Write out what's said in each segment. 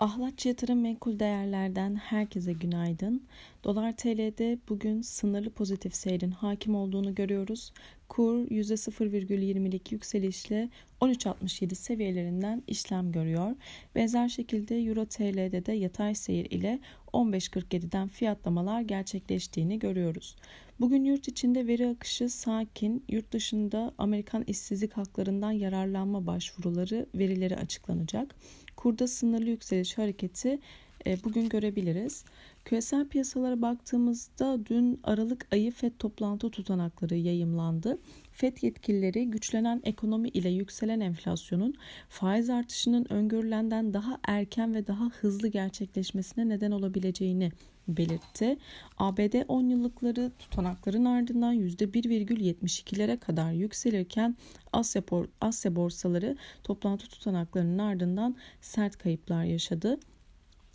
Ahlatçı Yatırım Menkul Değerler'den herkese günaydın. Dolar TL'de bugün sınırlı pozitif seyrin hakim olduğunu görüyoruz. Kur %0,22 yükselişle 13.67 seviyelerinden işlem görüyor. Benzer şekilde Euro TL'de de yatay seyir ile 15.47'den fiyatlamalar gerçekleştiğini görüyoruz. Bugün yurt içinde veri akışı sakin, yurt dışında Amerikan işsizlik haklarından yararlanma başvuruları verileri açıklanacak. Kurda sınırlı yükseliş hareketi e, bugün görebiliriz. Küresel piyasalara baktığımızda dün Aralık ayı FED toplantı tutanakları yayımlandı. FED yetkilileri güçlenen ekonomi ile yükselen enflasyonun faiz artışının öngörülenden daha erken ve daha hızlı gerçekleşmesine neden olabileceğini belirtti. ABD 10 yıllıkları tutanakların ardından %1,72'lere kadar yükselirken Asya, Asya borsaları toplantı tutanaklarının ardından sert kayıplar yaşadı.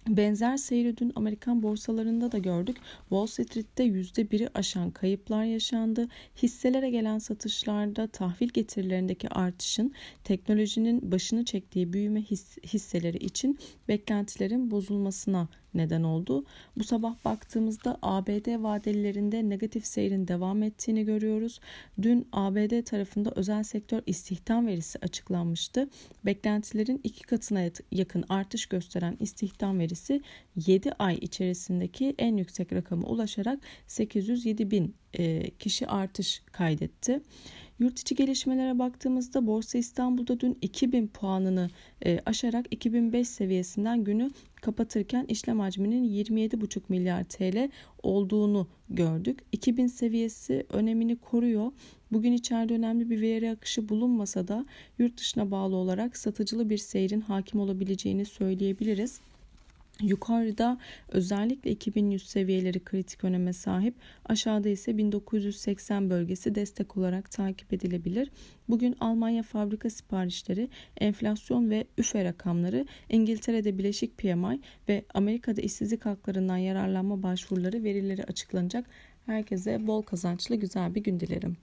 Benzer seyri dün Amerikan borsalarında da gördük. Wall Street'te %1'i aşan kayıplar yaşandı. Hisselere gelen satışlarda tahvil getirilerindeki artışın teknolojinin başını çektiği büyüme hisseleri için beklentilerin bozulmasına neden oldu. Bu sabah baktığımızda ABD vadelilerinde negatif seyrin devam ettiğini görüyoruz. Dün ABD tarafında özel sektör istihdam verisi açıklanmıştı. Beklentilerin iki katına yakın artış gösteren istihdam verisi 7 ay içerisindeki en yüksek rakama ulaşarak 807 bin kişi artış kaydetti. Yurt içi gelişmelere baktığımızda Borsa İstanbul'da dün 2000 puanını e, aşarak 2005 seviyesinden günü kapatırken işlem hacminin 27,5 milyar TL olduğunu gördük. 2000 seviyesi önemini koruyor. Bugün içeride önemli bir veri akışı bulunmasa da yurt dışına bağlı olarak satıcılı bir seyrin hakim olabileceğini söyleyebiliriz. Yukarıda özellikle 2100 seviyeleri kritik öneme sahip, aşağıda ise 1980 bölgesi destek olarak takip edilebilir. Bugün Almanya fabrika siparişleri, enflasyon ve üfe rakamları, İngiltere'de bileşik PMI ve Amerika'da işsizlik haklarından yararlanma başvuruları verileri açıklanacak. Herkese bol kazançlı güzel bir gün dilerim.